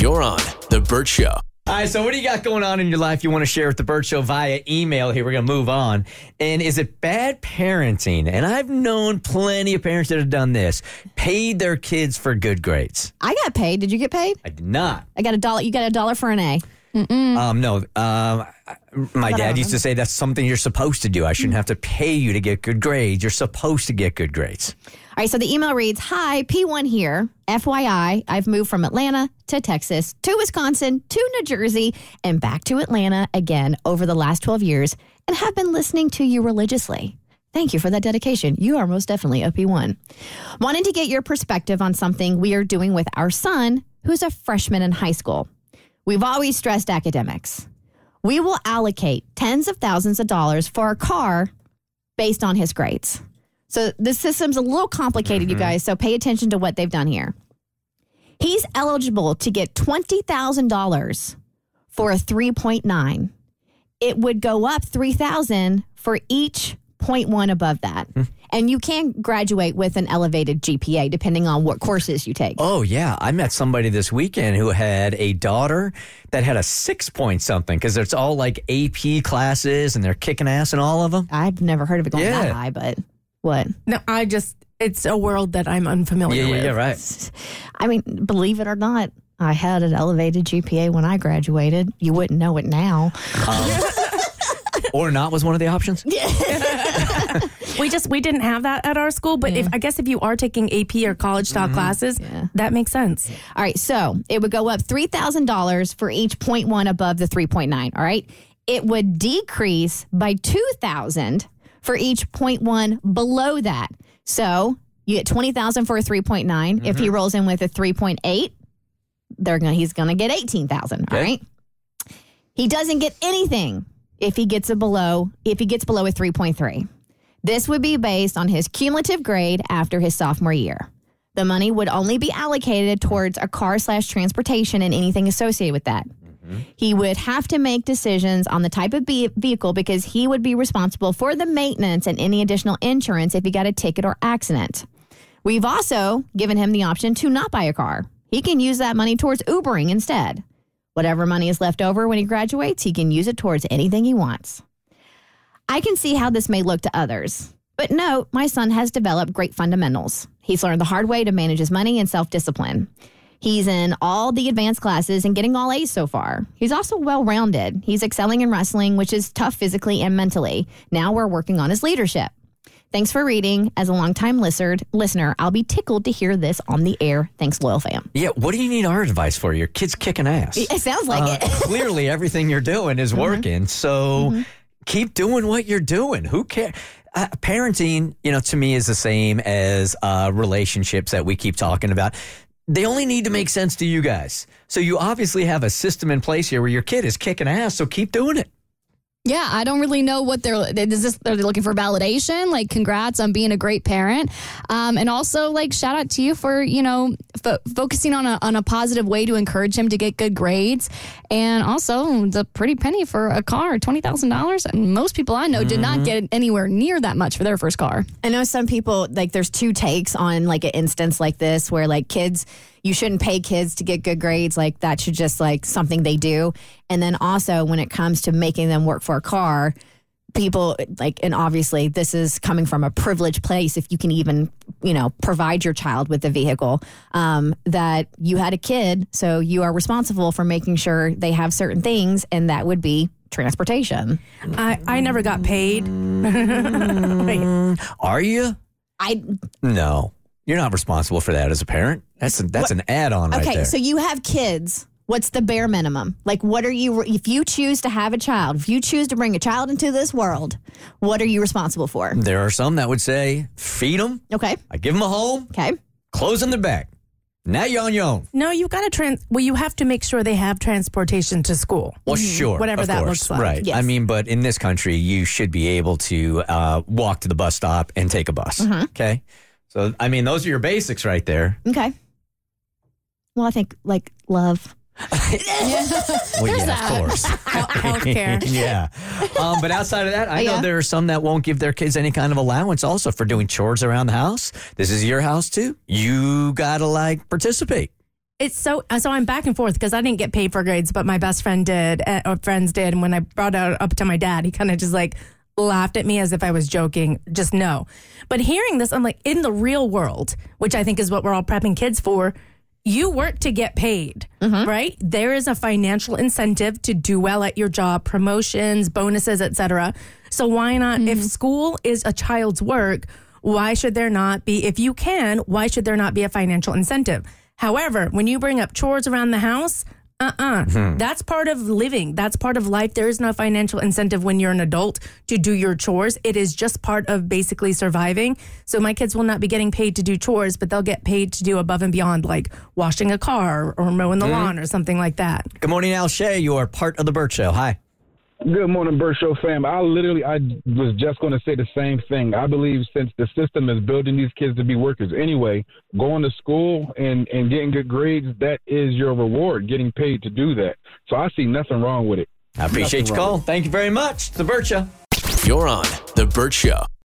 You're on The Burt Show. All right, so what do you got going on in your life you want to share with the Burt Show via email? Here, we're going to move on. And is it bad parenting? And I've known plenty of parents that have done this, paid their kids for good grades. I got paid. Did you get paid? I did not. I got a dollar. You got a dollar for an A. Um, no, um, my dad used to say that's something you're supposed to do. I shouldn't hmm. have to pay you to get good grades. You're supposed to get good grades. All right, so the email reads Hi, P1 here. FYI, I've moved from Atlanta to Texas to Wisconsin to New Jersey and back to Atlanta again over the last 12 years and have been listening to you religiously. Thank you for that dedication. You are most definitely a P1. Wanted to get your perspective on something we are doing with our son, who's a freshman in high school. We've always stressed academics. We will allocate tens of thousands of dollars for a car based on his grades. So the system's a little complicated, you mm-hmm. guys. So pay attention to what they've done here. He's eligible to get $20,000 for a 3.9. It would go up 3,000 for each 0.1 above that. Hmm. And you can graduate with an elevated GPA depending on what courses you take. Oh, yeah. I met somebody this weekend who had a daughter that had a six point something because it's all like AP classes and they're kicking ass in all of them. I've never heard of it going that high, but what? No, I just, it's a world that I'm unfamiliar Yeah, yeah, with. yeah, right. I mean, believe it or not, I had an elevated GPA when I graduated. You wouldn't know it now. Um, or not was one of the options. We just, we didn't have that at our school, but if, I guess if you are taking AP or college style mm-hmm. classes, that makes sense. All right, so it would go up $3,000 for each 0.1 above the 3.9, all right? It would decrease by 2000 for each 0.1 below that. So you get 20,000 for a 3.9. If he mm-hmm. rolls in with a 3.8, they're going to he's going to get 18,000, all Okay. right? He doesn't get anything if he gets a below if he gets below a 3.3. This would be based on his cumulative grade after his sophomore year. The money would only be allocated towards a car slash transportation and anything associated with that. He would have to make decisions on the type of be- vehicle because he would be responsible for the maintenance and any additional insurance if he got a ticket or accident. We've also given him the option to not buy a car. He can use that money towards Ubering instead. Whatever money is left over when he graduates, he can use it towards anything he wants. I can see how this may look to others. But note, my son has developed great fundamentals. He's learned the hard way to manage his money and self discipline. He's in all the advanced classes and getting all A's so far. He's also well rounded. He's excelling in wrestling, which is tough physically and mentally. Now we're working on his leadership. Thanks for reading. As a longtime listener, listener, I'll be tickled to hear this on the air. Thanks, loyal fam. Yeah, what do you need our advice for? Your kid's kicking ass. It sounds like Uh, it. Mm-hmm. clearly, everything you're doing is working. So keep doing what you're doing. Who cares? Uh, parenting, you know, to me is the same as uh, relationships that we keep talking about. They only need to make sense to you guys. So you obviously have a system in place here where your kid is kicking ass. So keep doing it. Yeah, I don't really know what they're. Is this? Are they looking for validation? Like, congrats on being a great parent, um, and also like shout out to you for you know fo- focusing on a on a positive way to encourage him to get good grades, and also the pretty penny for a car, twenty thousand dollars. And most people I know did not get anywhere near that much for their first car. I know some people like there's two takes on like an instance like this where like kids you shouldn't pay kids to get good grades like that should just like something they do and then also when it comes to making them work for a car people like and obviously this is coming from a privileged place if you can even you know provide your child with a vehicle um, that you had a kid so you are responsible for making sure they have certain things and that would be transportation I, I never got paid. Are you? i No. You're not responsible for that as a parent. That's a, that's an add-on right Okay, there. so you have kids. What's the bare minimum? Like, what are you, if you choose to have a child, if you choose to bring a child into this world, what are you responsible for? there are some that would say, feed them. Okay, I give them a home, okay. close them the back. Now you're on your own. No, you've got to trans. Well, you have to make sure they have transportation to school. Well, sure. Whatever of that course, looks like. Right. Yes. I mean, but in this country, you should be able to uh, walk to the bus stop and take a bus. Okay. So, I mean, those are your basics right there. Okay. Well, I think like love. Well, yeah, of course. Healthcare. yeah. Um, but outside of that, I know Yeah. there are some that won't give their kids any kind of allowance also for doing chores around the house. This is your house too. You got to like participate. it's so so I'm back and forth because I didn't get paid for grades, but my best friend did, uh, or friends did. And when I brought it up to my dad, he kind of just like laughed at me as if I was joking. Just no. But hearing this, I'm like, in the real world, which I think is what we're all prepping kids for, you work to get paid, mm-hmm. right? There is a financial incentive to do well at your job, promotions, bonuses, etc. So why not if mm-hmm. school is a child's work, why should there not be if you can, why should there not be a financial incentive? However, when you bring up chores around the house, uh-uh. Hmm. That's part of living. That's part of life. There is no financial incentive when you're an adult to do your chores. It is just part of basically surviving. So my kids will not be getting paid to do chores, but they'll get paid to do above and beyond, like washing a car or mowing the mm-hmm. lawn or something like that. Good morning, Al Shay. You are part of the Burt Show. Hi. Good morning, Burt Show fam. I literally, I was just going to say the same thing. I believe since the system is building these kids to be workers anyway, going to school and, and getting good grades, that is your reward, getting paid to do that. So I see nothing wrong with it. I appreciate Nothing your call. Thank you very much. The Burt Show. You're on The Burt Show.